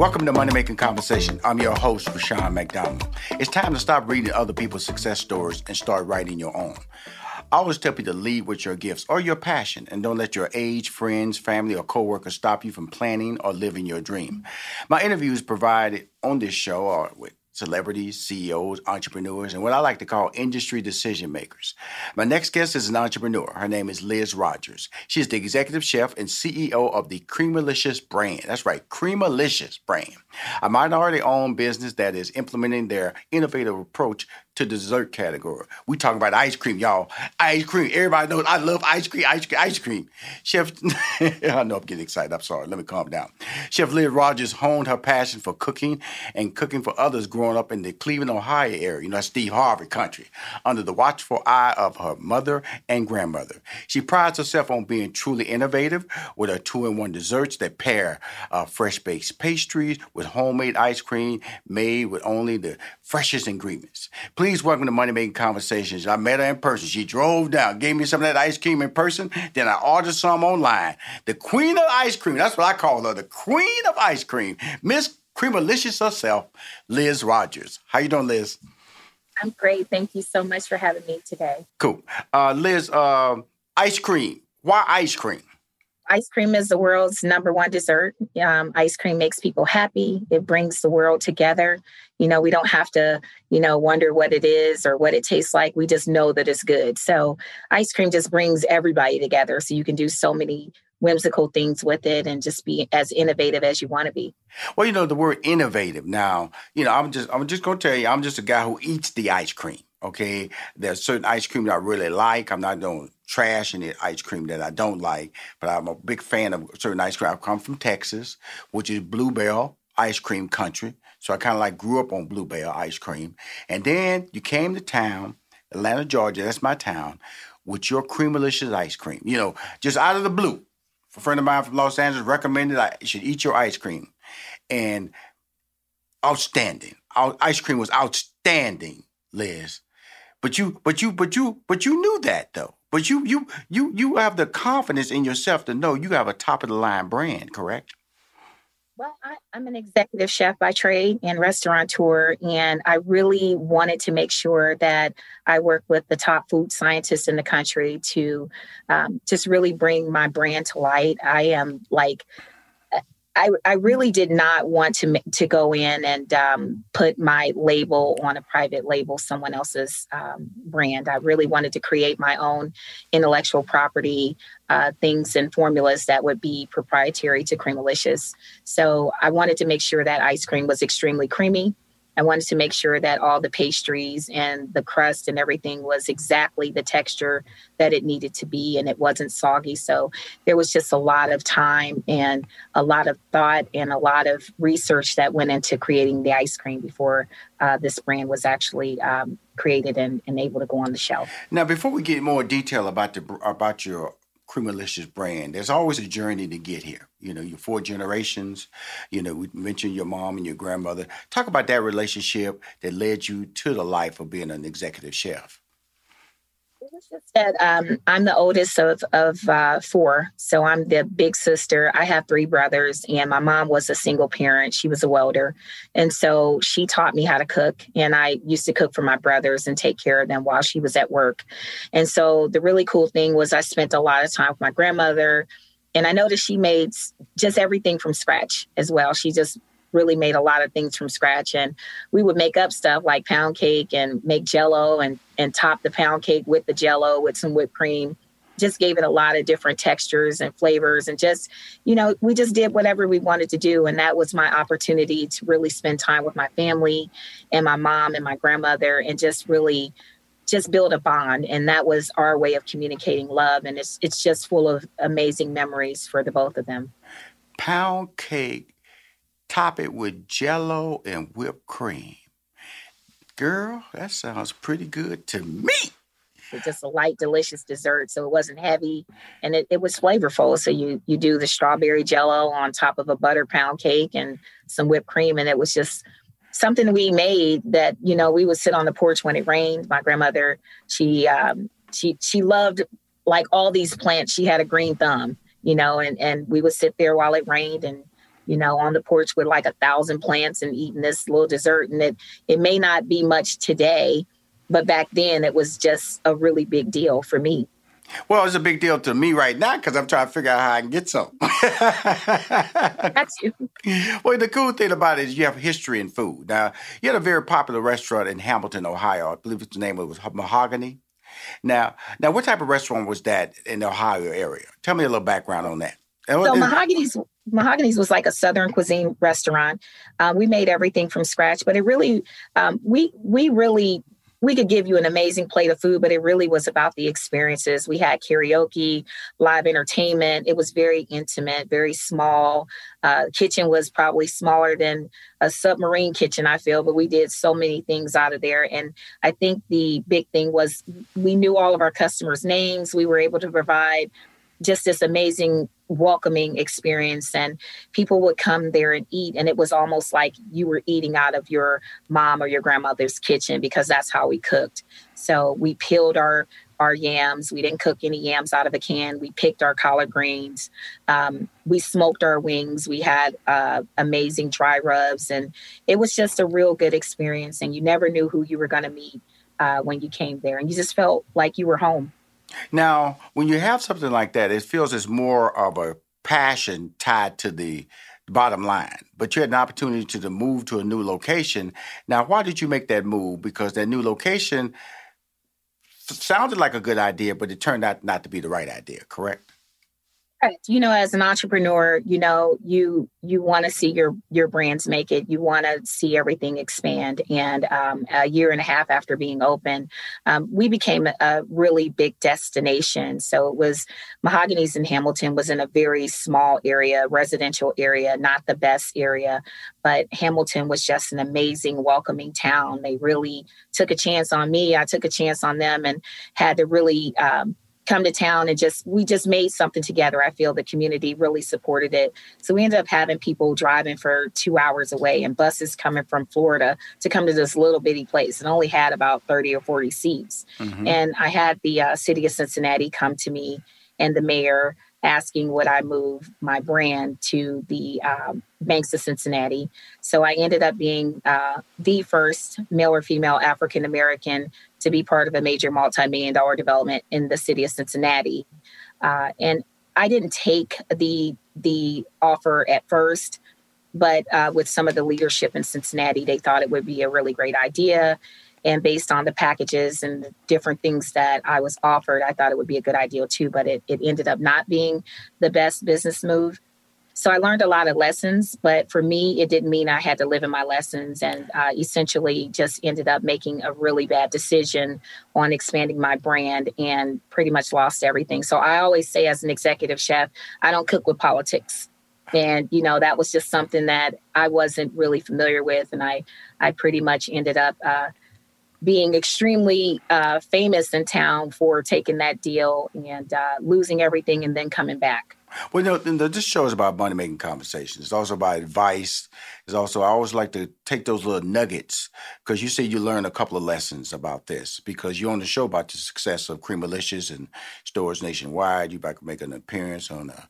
Welcome to Money Making Conversation. I'm your host, Rushion McDonald. It's time to stop reading other people's success stories and start writing your own. I always tell people to lead with your gifts or your passion and don't let your age, friends, family, or coworkers stop you from planning or living your dream. My interviews provided on this show are with celebrities, CEOs, entrepreneurs, and what I like to call industry decision makers. My next guest is an entrepreneur. Her name is Liz Rogers. She is the executive chef and CEO of the Creamalicious brand. That's right, Creamalicious brand, a minority owned business that is implementing their innovative approach to dessert category. We talking about ice cream, y'all. Ice cream. Everybody knows I love ice cream, ice cream, ice cream. Chef, I know I'm getting excited. I'm sorry. Let me calm down. Chef Liz Rogers honed her passion for cooking and cooking for others growing up in the Cleveland, Ohio area. You know, Steve Harvey country, under the watchful eye of her mother and grandmother. She prides herself on being truly innovative with her two-in-one desserts that pair uh, fresh-baked pastries with homemade ice cream made with only the freshest ingredients. Please welcome to Money Making Conversations. I met her in person. She drove down, gave me some of that ice cream in person. Then I ordered some online. The queen of ice cream. That's what I call her. The queen of ice cream. Miss Creamalicious herself, Liz Rogers. How you doing, Liz? I'm great. Thank you so much for having me today. Cool. Uh, Liz, uh, ice cream. Why ice cream? Ice cream is the world's number one dessert. Um, ice cream makes people happy. It brings the world together. You know, we don't have to, you know, wonder what it is or what it tastes like. We just know that it's good. So, ice cream just brings everybody together. So, you can do so many whimsical things with it and just be as innovative as you want to be. Well, you know, the word innovative now, you know, I'm just I'm just gonna tell you, I'm just a guy who eats the ice cream. Okay. There's certain ice cream that I really like. I'm not doing trash any ice cream that I don't like, but I'm a big fan of certain ice cream. I come from Texas, which is Blue Bell ice cream country. So I kind of like grew up on Blue Bell ice cream. And then you came to town, Atlanta, Georgia, that's my town, with your Creamalicious ice cream. You know, just out of the blue. A friend of mine from Los Angeles recommended I should eat your ice cream. And outstanding. Our ice cream was outstanding, Liz. But you, but you, but you, but you knew that though. But you, you, you, you have the confidence in yourself to know you have a top of the line brand, correct? Well, I, am an executive chef by trade and restaurateur, and I really wanted to make sure that I work with the top food scientists in the country to um, just really bring my brand to light. I am like I, I really did not want to to go in and um, put my label on a private label, someone else's um, brand. I really wanted to create my own intellectual property uh, things and formulas that would be proprietary to Creamalicious. So I wanted to make sure that ice cream was extremely creamy, I wanted to make sure that all the pastries and the crust and everything was exactly the texture that it needed to be and it wasn't soggy. So there was just a lot of time and a lot of thought and a lot of research that went into creating the ice cream before uh, this brand was actually um, created and, and able to go on the shelf. Now, before we get more detail about the about your Creamalicious brand. There's always a journey to get here. You know, your four generations. You know, we mentioned your mom and your grandmother. Talk about that relationship that led you to the life of being an executive chef um, I'm the oldest of of uh, four, so I'm the big sister. I have three brothers, and my mom was a single parent. She was a welder, and so she taught me how to cook. And I used to cook for my brothers and take care of them while she was at work. And so the really cool thing was I spent a lot of time with my grandmother. And I noticed she made just everything from scratch as well. She just really made a lot of things from scratch. And we would make up stuff like pound cake and make jello and and top the pound cake with the jello with some whipped cream. Just gave it a lot of different textures and flavors and just you know we just did whatever we wanted to do. And that was my opportunity to really spend time with my family and my mom and my grandmother and just really just build a bond. And that was our way of communicating love. And it's it's just full of amazing memories for the both of them. Pound cake top it with jello and whipped cream. Girl, that sounds pretty good to me. It's just a light, delicious dessert. So it wasn't heavy and it, it was flavorful. So you you do the strawberry jello on top of a butter pound cake and some whipped cream. And it was just something we made that, you know, we would sit on the porch when it rained. My grandmother, she um she she loved like all these plants. She had a green thumb, you know, and and we would sit there while it rained and you know, on the porch with like a thousand plants and eating this little dessert. And it it may not be much today, but back then it was just a really big deal for me. Well, it's a big deal to me right now because I'm trying to figure out how I can get some. That's you. Well, the cool thing about it is you have history in food. Now, you had a very popular restaurant in Hamilton, Ohio. I believe it's the name of it was Mahogany. Now, now, what type of restaurant was that in the Ohio area? Tell me a little background on that. So Mahogany's Mahogany's was like a Southern cuisine restaurant. Um, we made everything from scratch, but it really, um, we we really we could give you an amazing plate of food, but it really was about the experiences. We had karaoke, live entertainment. It was very intimate, very small. Uh, kitchen was probably smaller than a submarine kitchen, I feel, but we did so many things out of there. And I think the big thing was we knew all of our customers' names. We were able to provide just this amazing welcoming experience. And people would come there and eat and it was almost like you were eating out of your mom or your grandmother's kitchen because that's how we cooked. So we peeled our our yams. We didn't cook any yams out of a can. We picked our collard greens. Um, we smoked our wings. We had uh, amazing dry rubs. And it was just a real good experience. And you never knew who you were going to meet uh, when you came there. And you just felt like you were home now, when you have something like that, it feels it's more of a passion tied to the bottom line. But you had an opportunity to move to a new location. Now, why did you make that move? Because that new location sounded like a good idea, but it turned out not to be the right idea, correct? You know as an entrepreneur you know you you want to see your your brands make it. You want to see everything expand. And um, a year and a half after being open um, we became a, a, really big destination. So it was mahogany's in hamilton was in a very small area residential area not the best area. But hamilton was just an amazing welcoming town. They really took a chance on me. I took a chance on them and had to really um, come to town and just we just made something together. I feel the community really supported it. So we ended up having people driving for two hours away and buses coming from Florida to come to this little bitty place and only had about 30 or 40 seats. Mm-hmm. And I had the uh, city of Cincinnati come to me and the mayor asking would I move my brand to the um, Banks of Cincinnati. So I ended up being uh, the first male or female African American to be part of a major multi-million dollar development in the city of Cincinnati. Uh, and I didn't take the the offer at first, but uh, with some of the leadership in Cincinnati, they thought it would be a really great idea. And based on the packages and the different things that I was offered, I thought it would be a good idea too. But it, it ended up not being the best business move. So I learned a lot of lessons, but for me, it didn't mean I had to live in my lessons and uh, essentially just ended up making a really bad decision on expanding my brand and pretty much lost everything. So I always say, as an executive chef, I don't cook with politics. And you know that was just something that I wasn't really familiar with, and I I pretty much ended up uh, being extremely uh, famous in town for taking that deal and uh, losing everything and then coming back. Well, know, this show is about money making conversations. It's also about advice. It's also, I always like to take those little nuggets because you say you learn a couple of lessons about this because you're on the show about the success of Creamalicious and stores nationwide. You about to make an appearance on a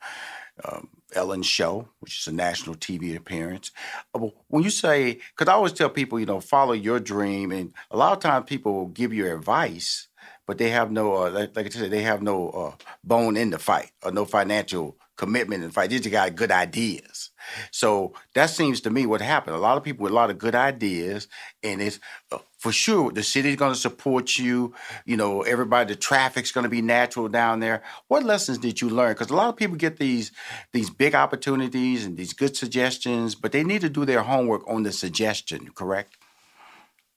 um, Ellen show, which is a national TV appearance. Uh, when you say, because I always tell people, you know, follow your dream, and a lot of times people will give you advice but they have no, uh, like, like, I said, they have no uh, bone in the fight or no financial commitment in the fight. They just got good ideas. So that seems to me what happened. A lot of people with a lot of good ideas, and it's uh, for sure the city's going to support you. You know, everybody, the traffic's going to be natural down there. What lessons did you learn? Because a lot of people get these these big opportunities and these good suggestions, but they need to do their homework on the suggestion. Correct?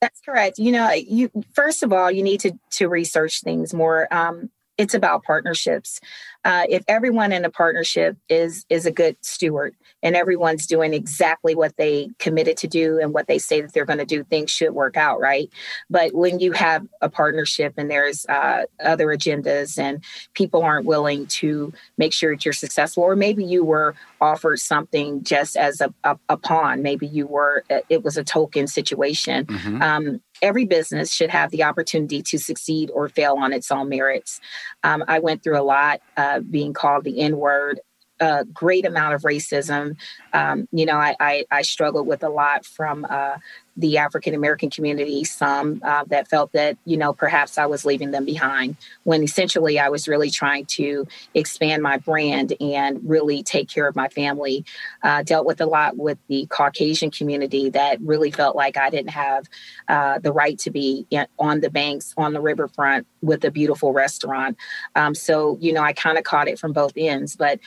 That's correct. You know, you first of all, you need to to research things more. Um, it's about partnerships. Uh, if everyone in a partnership is is a good steward and everyone's doing exactly what they committed to do and what they say that they're going to do, things should work out, right? But when you have a partnership and there's uh, other agendas and people aren't willing to make sure that you're successful, or maybe you were offered something just as a, a, a pawn, maybe you were it was a token situation. Mm-hmm. Um, every business should have the opportunity to succeed or fail on its own merits. Um, I went through a lot, uh, being called the N word, a great amount of racism. Um, you know, I, I, I, struggled with a lot from uh, the African American community, some uh, that felt that, you know, perhaps I was leaving them behind when essentially I was really trying to expand my brand and really take care of my family. Uh, dealt with a lot with the Caucasian community that really felt like I didn't have uh, the right to be on the banks, on the riverfront with a beautiful restaurant. Um, so, you know, I kind of caught it from both ends. But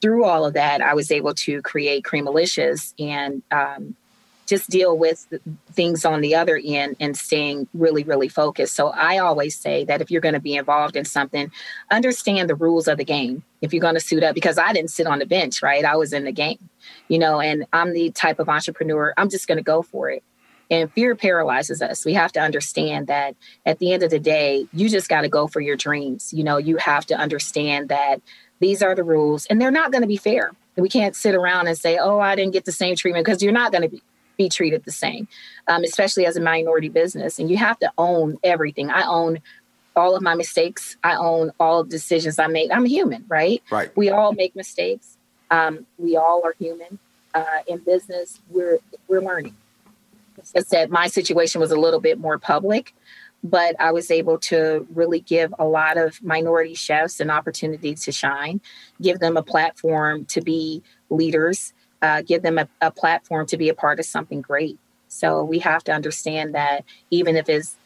through all of that, I was able to create Creamalicious and um, just deal with things on the other end and staying really, really focused. So I always say that if you're going to be involved in something, understand the rules of the game. If you're going to suit up, because I didn't sit on the bench, right? I was in the game, you know, and I'm the type of entrepreneur, I'm just going to go for it. And fear paralyzes us. We have to understand that at the end of the day, you just got to go for your dreams. You know, you have to understand that these are the rules and they're not going to be fair. We can't sit around and say, oh, I didn't get the same treatment because you're not going to be be treated the same, um, especially as a minority business. And you have to own everything. I own all of my mistakes. I own all decisions I make. I'm human, right? Right. We all make mistakes. Um, we all are human. Uh, in business, we're we're learning. As I said my situation was a little bit more public, but I was able to really give a lot of minority chefs an opportunity to shine, give them a platform to be leaders, uh, give them a, a platform to be a part of something great. So we have to understand that even if it's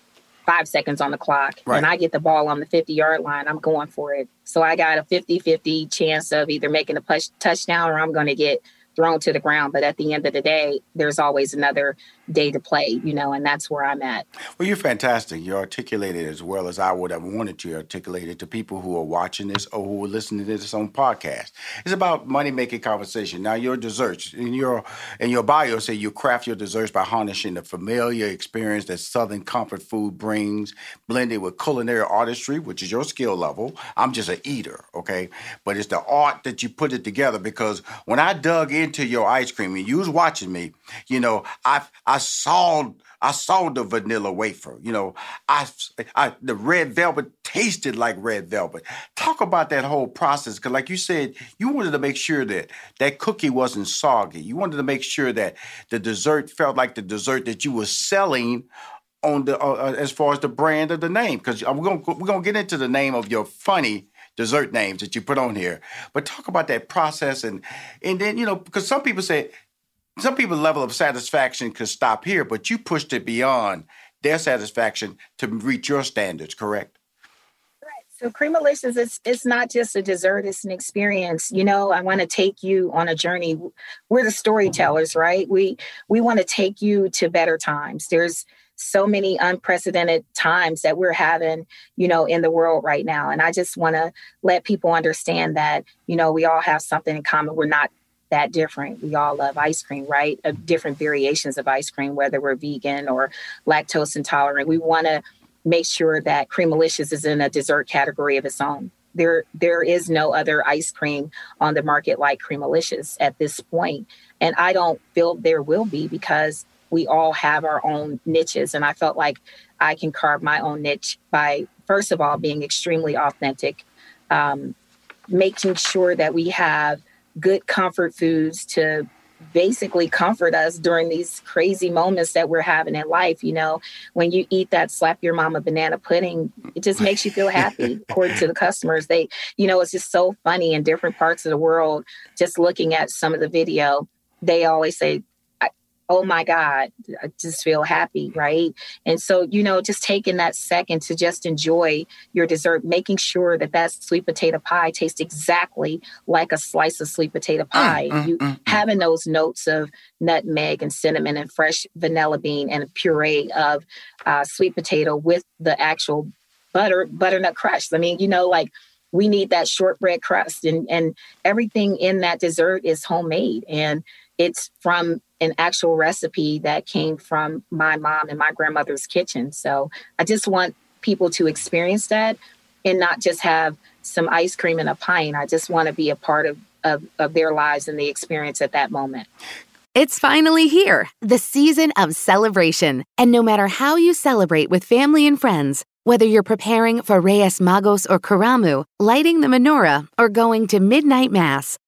five seconds on the clock right. and I get the ball on the 50 yard line, I'm going for it. So I got a 50 50 chance of either making a push, touchdown or I'm going to get thrown to the ground. But at the end of the day, there's always another day to play, you know, and that's where I'm at. Well, you're fantastic. You articulated as well as I would have wanted to articulate it to people who are watching this or who are listening to this on podcast. It's about money making conversation. Now, your desserts in your in your bio say you craft your desserts by harnessing the familiar experience that Southern comfort food brings, blended with culinary artistry, which is your skill level. I'm just an eater, okay, but it's the art that you put it together. Because when I dug into your ice cream and you was watching me, you know, I I I saw I saw the vanilla wafer. You know, I, I the red velvet tasted like red velvet. Talk about that whole process, because like you said, you wanted to make sure that that cookie wasn't soggy. You wanted to make sure that the dessert felt like the dessert that you were selling on the uh, uh as far as the brand of the name. Because we're gonna we're gonna get into the name of your funny dessert names that you put on here. But talk about that process and and then you know because some people say some people's level of satisfaction could stop here, but you pushed it beyond their satisfaction to reach your standards, correct? Right. So Creamalicious is it's not just a dessert, it's an experience. You know, I want to take you on a journey. We're the storytellers, right? We we want to take you to better times. There's so many unprecedented times that we're having, you know, in the world right now. And I just want to let people understand that, you know, we all have something in common. We're not that different. We all love ice cream, right? Uh, different variations of ice cream, whether we're vegan or lactose intolerant. We want to make sure that Creamalicious is in a dessert category of its own. There, there is no other ice cream on the market like Creamalicious at this point, and I don't feel there will be because we all have our own niches, and I felt like I can carve my own niche by first of all being extremely authentic, um, making sure that we have good comfort foods to basically comfort us during these crazy moments that we're having in life. You know, when you eat that slap your mama banana pudding, it just makes you feel happy, according to the customers. They, you know, it's just so funny in different parts of the world. Just looking at some of the video, they always say, oh my God, I just feel happy, right? And so, you know, just taking that second to just enjoy your dessert, making sure that that sweet potato pie tastes exactly like a slice of sweet potato mm, pie. Mm, you mm, mm, having those notes of nutmeg and cinnamon and fresh vanilla bean and a puree of uh, sweet potato with the actual butter butternut crust. I mean, you know, like we need that shortbread crust and and everything in that dessert is homemade and it's from an actual recipe that came from my mom and my grandmother's kitchen. So I just want people to experience that and not just have some ice cream and a pint. I just want to be a part of, of, of their lives and the experience at that moment. It's finally here, the season of celebration. And no matter how you celebrate with family and friends, whether you're preparing for Reyes Magos or Karamu, lighting the menorah, or going to midnight mass,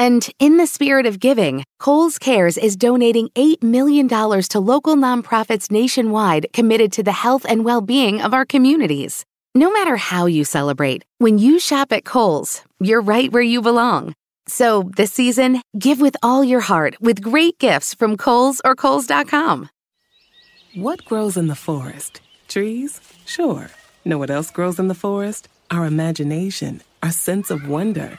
And in the spirit of giving, Kohl's Cares is donating $8 million to local nonprofits nationwide committed to the health and well being of our communities. No matter how you celebrate, when you shop at Kohl's, you're right where you belong. So this season, give with all your heart with great gifts from Kohl's or Kohl's.com. What grows in the forest? Trees? Sure. Know what else grows in the forest? Our imagination, our sense of wonder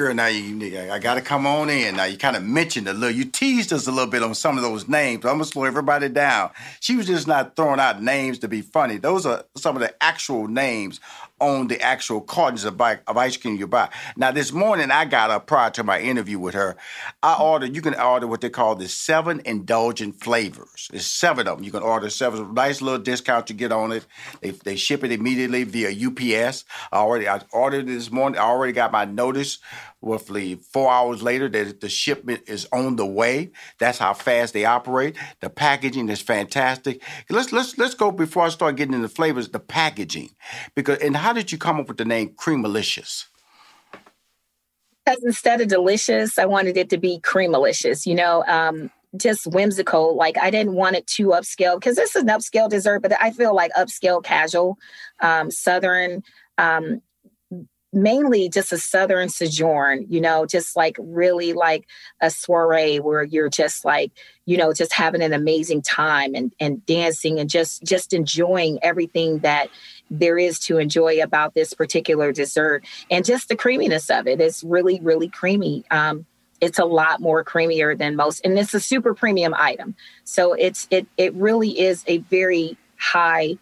girl, now you, I got to come on in. Now you kind of mentioned a little, you teased us a little bit on some of those names. I'm gonna slow everybody down. She was just not throwing out names to be funny. Those are some of the actual names on the actual cartons of, bike, of ice cream you buy. Now, this morning I got up prior to my interview with her. I ordered, you can order what they call the seven indulgent flavors. There's seven of them. You can order seven, nice little discount you get on it. They, they ship it immediately via UPS. I already, I ordered it this morning. I already got my notice roughly four hours later that the shipment is on the way. That's how fast they operate. The packaging is fantastic. Let's let's let's go before I start getting into flavors. The packaging, because and how did you come up with the name Creamalicious? Because instead of delicious, I wanted it to be creamalicious. You know, um, just whimsical. Like I didn't want it too upscale because this is an upscale dessert, but I feel like upscale, casual, um, southern. Um, mainly just a southern sojourn you know just like really like a soiree where you're just like you know just having an amazing time and and dancing and just just enjoying everything that there is to enjoy about this particular dessert and just the creaminess of it. It's really really creamy. Um it's a lot more creamier than most and it's a super premium item. So it's it it really is a very high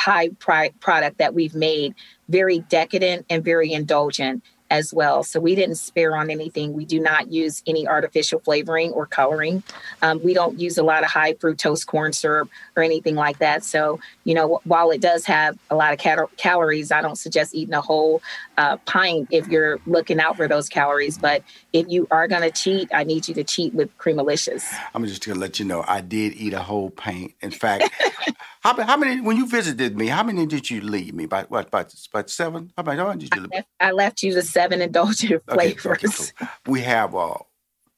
high pri- product that we've made very decadent and very indulgent as well. So we didn't spare on anything. We do not use any artificial flavoring or coloring. Um, we don't use a lot of high fructose corn syrup or anything like that. So, you know, while it does have a lot of cal- calories, I don't suggest eating a whole uh, pint if you're looking out for those calories. But if you are going to cheat, I need you to cheat with Creamalicious. I'm just going to let you know I did eat a whole pint. In fact, how, how, many, when you visited me, how many did you leave me? By what, about, about seven? How many, how many did you leave? I left, I left you the seven indulgent flavors. Okay, okay, cool. We have uh,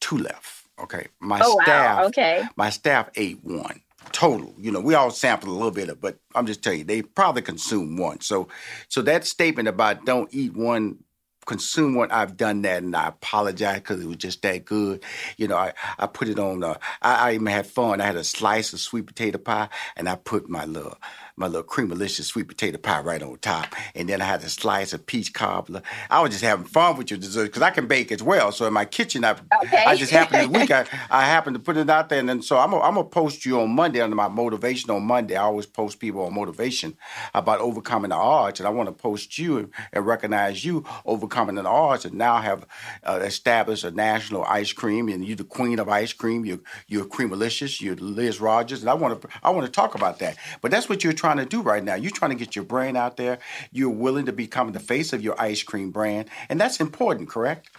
two left. Okay. My oh, staff. Wow. Okay. My staff ate one total. You know, we all sampled a little bit of, but I'm just telling you, they probably consumed one. So, so that statement about don't eat one consume one. I've done that, and I apologize because it was just that good. You know, I, I put it on. Uh, I, I even had fun. I had a slice of sweet potato pie, and I put my little my little cream creamalicious sweet potato pie right on top. And then I had a slice of peach cobbler. I was just having fun with your dessert because I can bake as well. So in my kitchen, I, okay. I just happened this week, I, I happened to put it out there. And then so I'm going to post you on Monday under my motivation on Monday. I always post people on motivation about overcoming the odds. And I want to post you and, and recognize you overcoming the odds and now have uh, established a national ice cream. And you're the queen of ice cream. You're, you're creamalicious. You're Liz Rogers. And I want to I want to talk about that. But that's what you're trying to do right now. You're trying to get your brand out there. You're willing to become the face of your ice cream brand, and that's important, correct?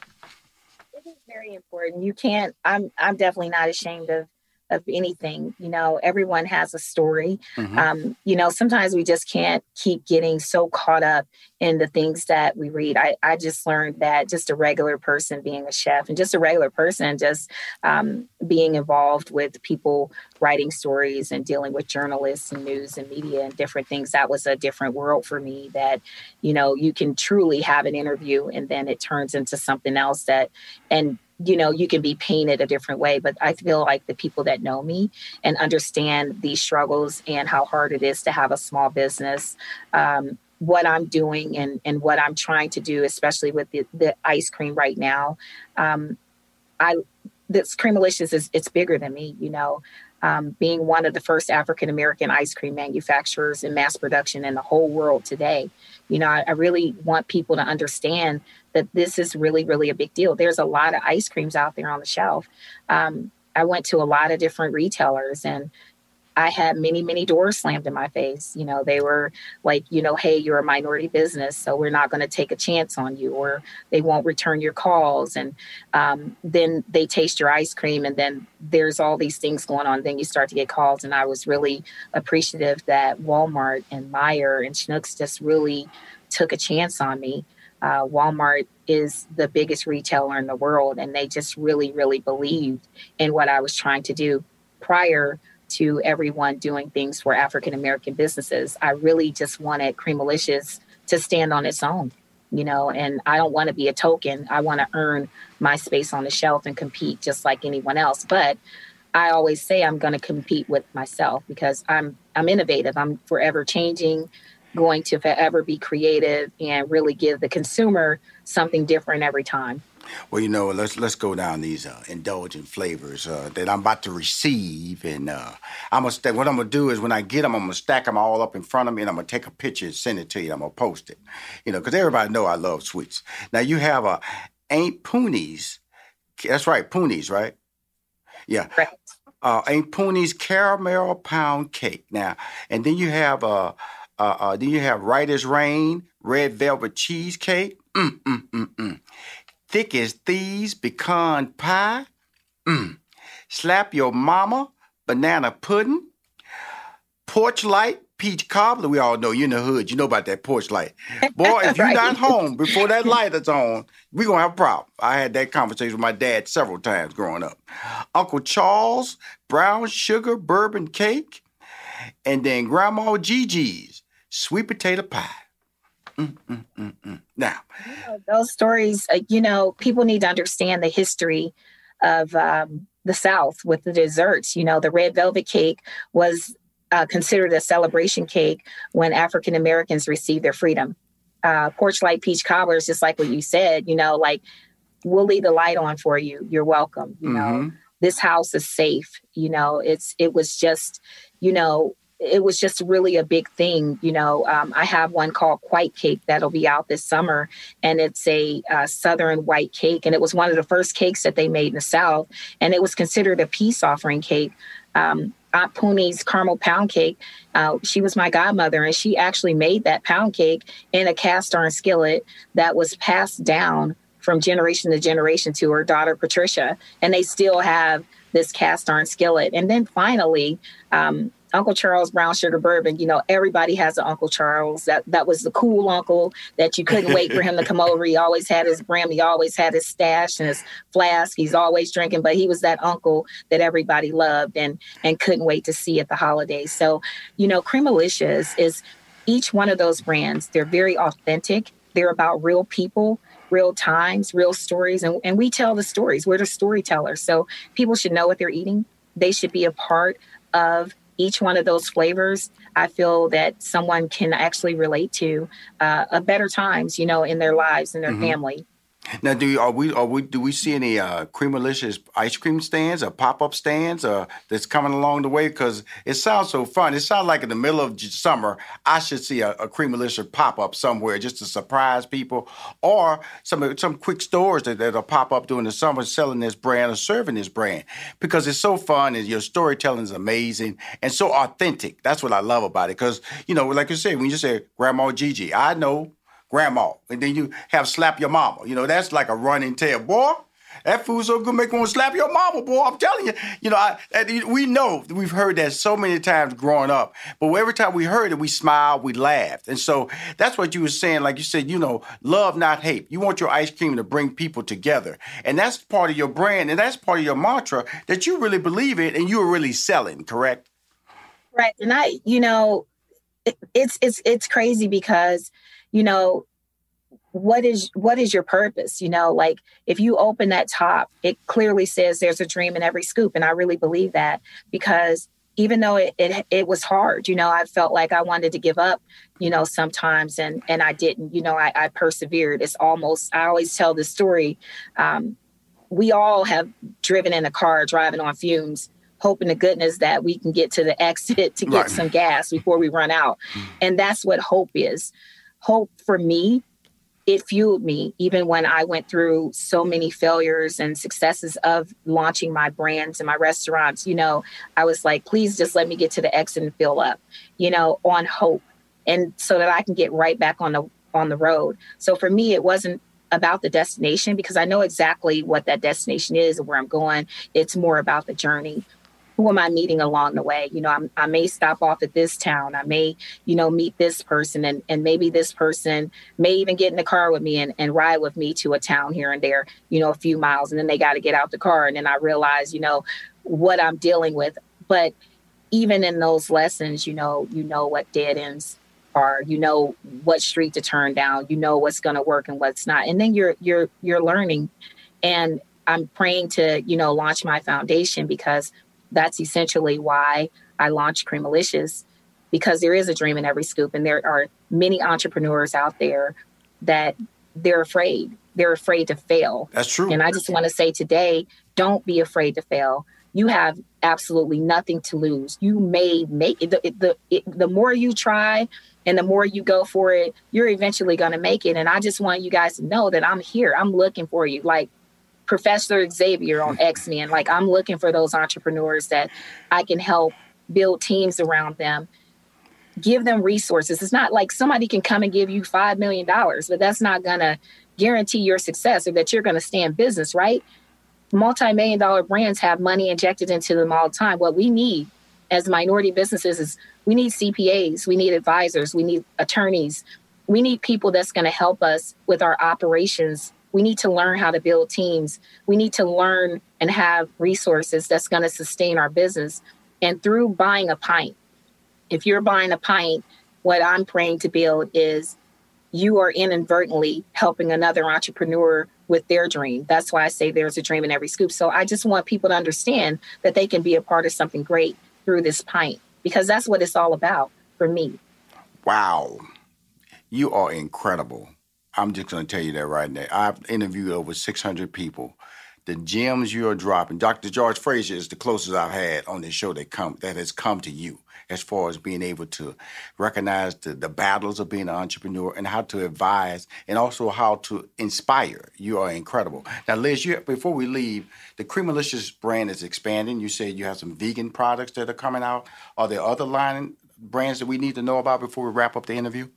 It is very important. You can't. I'm. I'm definitely not ashamed of of anything. You know, everyone has a story. Mm-hmm. Um, you know, sometimes we just can't keep getting so caught up in the things that we read. I, I just learned that just a regular person being a chef and just a regular person just um, being involved with people writing stories and dealing with journalists and news and media and different things, that was a different world for me that, you know, you can truly have an interview and then it turns into something else that, and you know you can be painted a different way but i feel like the people that know me and understand these struggles and how hard it is to have a small business um, what i'm doing and and what i'm trying to do especially with the, the ice cream right now um, i this creamalicious is it's bigger than me you know um, being one of the first African American ice cream manufacturers in mass production in the whole world today. You know, I, I, really want people to understand that this is really, really a big deal. There's a lot of ice creams out there on the shelf. Um, I went to a lot of different retailers and I had many, many doors slammed in my face. You know, they were like, you know, hey, you're a minority business, so we're not going to take a chance on you, or they won't return your calls. And um, then they taste your ice cream, and then there's all these things going on. Then you start to get calls. And I was really appreciative that Walmart and Meijer and Schnucks just really took a chance on me. Uh, Walmart is the biggest retailer in the world, and they just really, really believed in what I was trying to do prior to everyone doing things for African American businesses. I really just wanted Creamalicious to stand on its own, you know, and I don't want to be a token. I want to earn my space on the shelf and compete just like anyone else. But I always say I'm going to compete with myself because I'm I'm innovative. I'm forever changing, going to forever be creative and really give the consumer something different every time. Well, you know, let's let's go down these uh, indulgent flavors uh, that I'm about to receive, and uh, I'm gonna st- what I'm gonna do is when I get them, I'm gonna stack them all up in front of me, and I'm gonna take a picture and send it to you. I'm gonna post it, you know, because everybody know I love sweets. Now you have a Aunt Poonie's. That's right, Poonie's, right? Yeah. Right. Uh, Aunt Poonie's caramel pound cake. Now, and then you have uh, uh, uh then you have Right as Rain red velvet cheesecake. Mm, mm, mm, mm thick as thieves pecan pie. Mm. Slap your mama banana pudding. Porch light peach cobbler. We all know you're in the hood. You know about that porch light. Boy, if you're right. not home before that light is on, we're going to have a problem. I had that conversation with my dad several times growing up. Uncle Charles, brown sugar bourbon cake, and then Grandma Gigi's sweet potato pie. Mm, mm, mm, mm. Now, you know, those stories, uh, you know, people need to understand the history of um, the South with the desserts. You know, the red velvet cake was uh, considered a celebration cake when African Americans received their freedom. Uh, porch light peach cobbler is just like what you said, you know, like we'll leave the light on for you. You're welcome. You mm-hmm. know, this house is safe. You know, it's it was just, you know, it was just really a big thing. You know, um, I have one called White Cake that'll be out this summer, and it's a uh, Southern white cake, and it was one of the first cakes that they made in the South, and it was considered a peace offering cake. Um, Aunt Poonie's caramel pound cake. Uh, she was my godmother, and she actually made that pound cake in a cast iron skillet that was passed down from generation to generation to her daughter Patricia, and they still have this cast iron skillet. And then finally, um, Uncle Charles Brown Sugar Bourbon, you know, everybody has an Uncle Charles. That that was the cool uncle that you couldn't wait for him to come over. He always had his brim, he always had his stash and his flask. He's always drinking, but he was that uncle that everybody loved and and couldn't wait to see at the holidays. So, you know, Creamalicious is each one of those brands, they're very authentic. They're about real people real times, real stories, and, and we tell the stories. We're the storytellers. So people should know what they're eating. They should be a part of each one of those flavors, I feel that someone can actually relate to uh, a better times, you know, in their lives and their mm-hmm. family. Now, do you, are we are we do we see any uh, ice cream stands or pop up stands uh, that's coming along the way? Because it sounds so fun. It sounds like in the middle of summer, I should see a, a pop up somewhere just to surprise people, or some some quick stores that that'll pop up during the summer selling this brand or serving this brand because it's so fun and your storytelling is amazing and so authentic. That's what I love about it. Because you know, like you said, when you say Grandma Gigi, I know grandma, and then you have slap your mama. You know, that's like a running tale. Boy, that food's so good, make you want to slap your mama, boy. I'm telling you. You know, I, we know we've heard that so many times growing up, but every time we heard it, we smiled, we laughed. And so that's what you were saying. Like you said, you know, love, not hate. You want your ice cream to bring people together. And that's part of your brand, and that's part of your mantra that you really believe in and you're really selling, correct? Right. And I, you know, it, it's it's it's crazy because you know what is what is your purpose you know like if you open that top it clearly says there's a dream in every scoop and i really believe that because even though it, it it was hard you know i felt like i wanted to give up you know sometimes and and i didn't you know i, I persevered it's almost i always tell the story um, we all have driven in a car driving on fumes hoping to goodness that we can get to the exit to get right. some gas before we run out mm. and that's what hope is hope for me, it fueled me even when I went through so many failures and successes of launching my brands and my restaurants. You know, I was like, please just let me get to the exit and fill up, you know, on hope. And so that I can get right back on the on the road. So for me, it wasn't about the destination because I know exactly what that destination is and where I'm going. It's more about the journey who am I meeting along the way? You know, I'm, i may stop off at this town. I may, you know, meet this person and, and maybe this person may even get in the car with me and, and ride with me to a town here and there, you know, a few miles. And then they got to get out the car. And then I realize, you know, what I'm dealing with. But even in those lessons, you know, you know what dead ends are, you know what street to turn down, you know what's gonna work and what's not. And then you're you're you're learning. And I'm praying to, you know, launch my foundation because that's essentially why I launched Creamalicious because there is a dream in every scoop, and there are many entrepreneurs out there that they're afraid. They're afraid to fail. That's true. And I just want to say today, don't be afraid to fail. You have absolutely nothing to lose. You may make it. The, the, it, the more you try and the more you go for it, you're eventually going to make it. And I just want you guys to know that I'm here. I'm looking for you. Like Professor Xavier on hmm. X Men. Like I'm looking for those entrepreneurs that I can help build teams around them, give them resources. It's not like somebody can come and give you $5 million, but that's not going to guarantee your success or that you're going to stay in business, right? Multi million dollar brands have money injected into them all the time. What we need as minority businesses is we need CPAs, we need advisors, we need attorneys, we need people that's going to help us with our operations we need to learn how to build teams. We need to learn and have resources that's going to sustain our business. And through buying a pint, if you're buying a pint, what I'm praying to build is you are inadvertently helping another entrepreneur with their dream. That's why I say there's a dream in every scoop. So I just want people to understand that they can be a part of something great through this pint because that's what it's all about for me. Wow. You are incredible. I'm just going to tell you that right now. I've interviewed over 600 people. The gems you are dropping, Dr. George Fraser is the closest I've had on this show that come that has come to you as far as being able to recognize the, the battles of being an entrepreneur and how to advise and also how to inspire. You are incredible. Now, Liz, you, before we leave, the Creamalicious brand is expanding. You said you have some vegan products that are coming out. Are there other line brands that we need to know about before we wrap up the interview?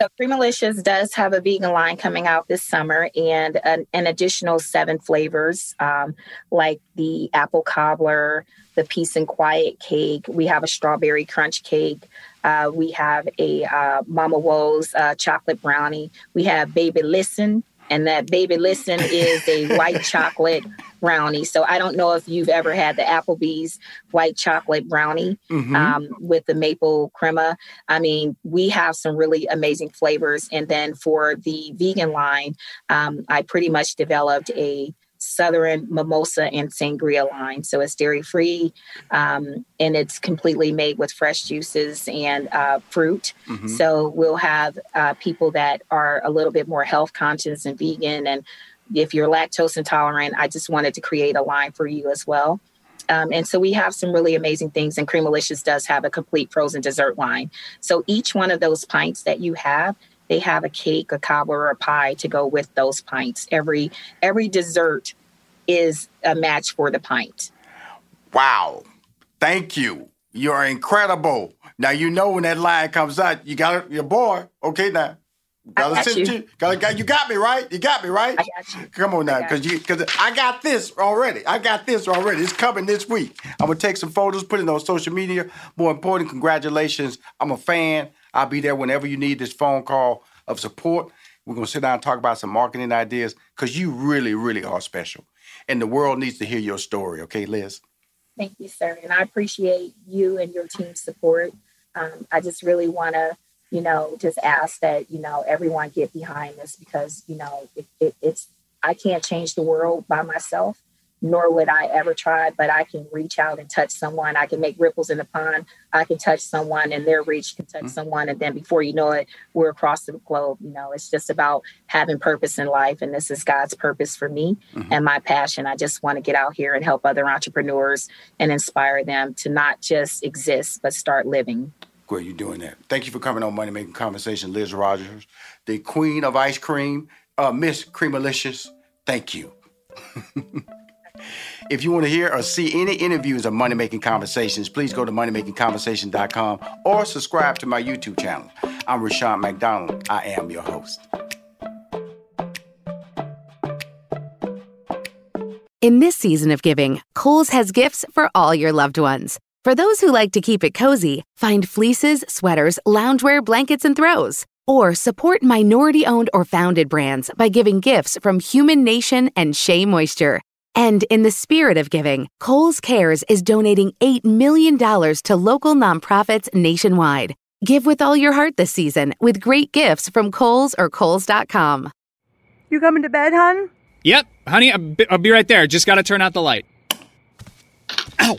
So Creamalicious does have a vegan line coming out this summer and an, an additional seven flavors um, like the apple cobbler, the peace and quiet cake. We have a strawberry crunch cake. Uh, we have a uh, Mama Woe's uh, chocolate brownie. We have Baby Listen, and that Baby Listen is a white chocolate brownie. So I don't know if you've ever had the Applebee's white chocolate brownie mm-hmm. um, with the maple crema. I mean, we have some really amazing flavors. And then for the vegan line, um, I pretty much developed a Southern mimosa and sangria line. So it's dairy free um, and it's completely made with fresh juices and uh, fruit. Mm-hmm. So we'll have uh, people that are a little bit more health conscious and vegan. And if you're lactose intolerant, I just wanted to create a line for you as well. Um, and so we have some really amazing things, and Creamalicious does have a complete frozen dessert line. So each one of those pints that you have they have a cake, a cobbler, or a pie to go with those pints. Every every dessert is a match for the pint. Wow. Thank you. You're incredible. Now you know when that line comes out, you got your boy. Okay now. Gotta got you. you. Got, you got me right. You got me right. I got you. Come on now, because you because I got this already. I got this already. It's coming this week. I'm gonna take some photos, put it on social media. More important, congratulations. I'm a fan. I'll be there whenever you need this phone call of support. We're going to sit down and talk about some marketing ideas because you really, really are special. And the world needs to hear your story. Okay, Liz? Thank you, sir. And I appreciate you and your team's support. Um, I just really want to, you know, just ask that, you know, everyone get behind this because, you know, it, it, it's, I can't change the world by myself nor would I ever try, but I can reach out and touch someone. I can make ripples in the pond. I can touch someone and their reach can touch mm-hmm. someone. And then before you know it, we're across the globe. You know, it's just about having purpose in life. And this is God's purpose for me mm-hmm. and my passion. I just want to get out here and help other entrepreneurs and inspire them to not just exist, but start living. Great, you're doing that. Thank you for coming on Money Making Conversation, Liz Rogers, the queen of ice cream, uh, Miss Creamalicious. Thank you. If you want to hear or see any interviews of Money Making Conversations, please go to moneymakingconversation.com or subscribe to my YouTube channel. I'm Rushion McDonald. I am your host. In this season of giving, Kohl's has gifts for all your loved ones. For those who like to keep it cozy, find fleeces, sweaters, loungewear, blankets, and throws. Or support minority owned or founded brands by giving gifts from Human Nation and Shea Moisture. And in the spirit of giving, Kohl's Cares is donating $8 million to local nonprofits nationwide. Give with all your heart this season with great gifts from Kohl's or Kohl's.com. You coming to bed, hon? Yep, honey, I'll be, right there. Just gotta turn out the light. Ow!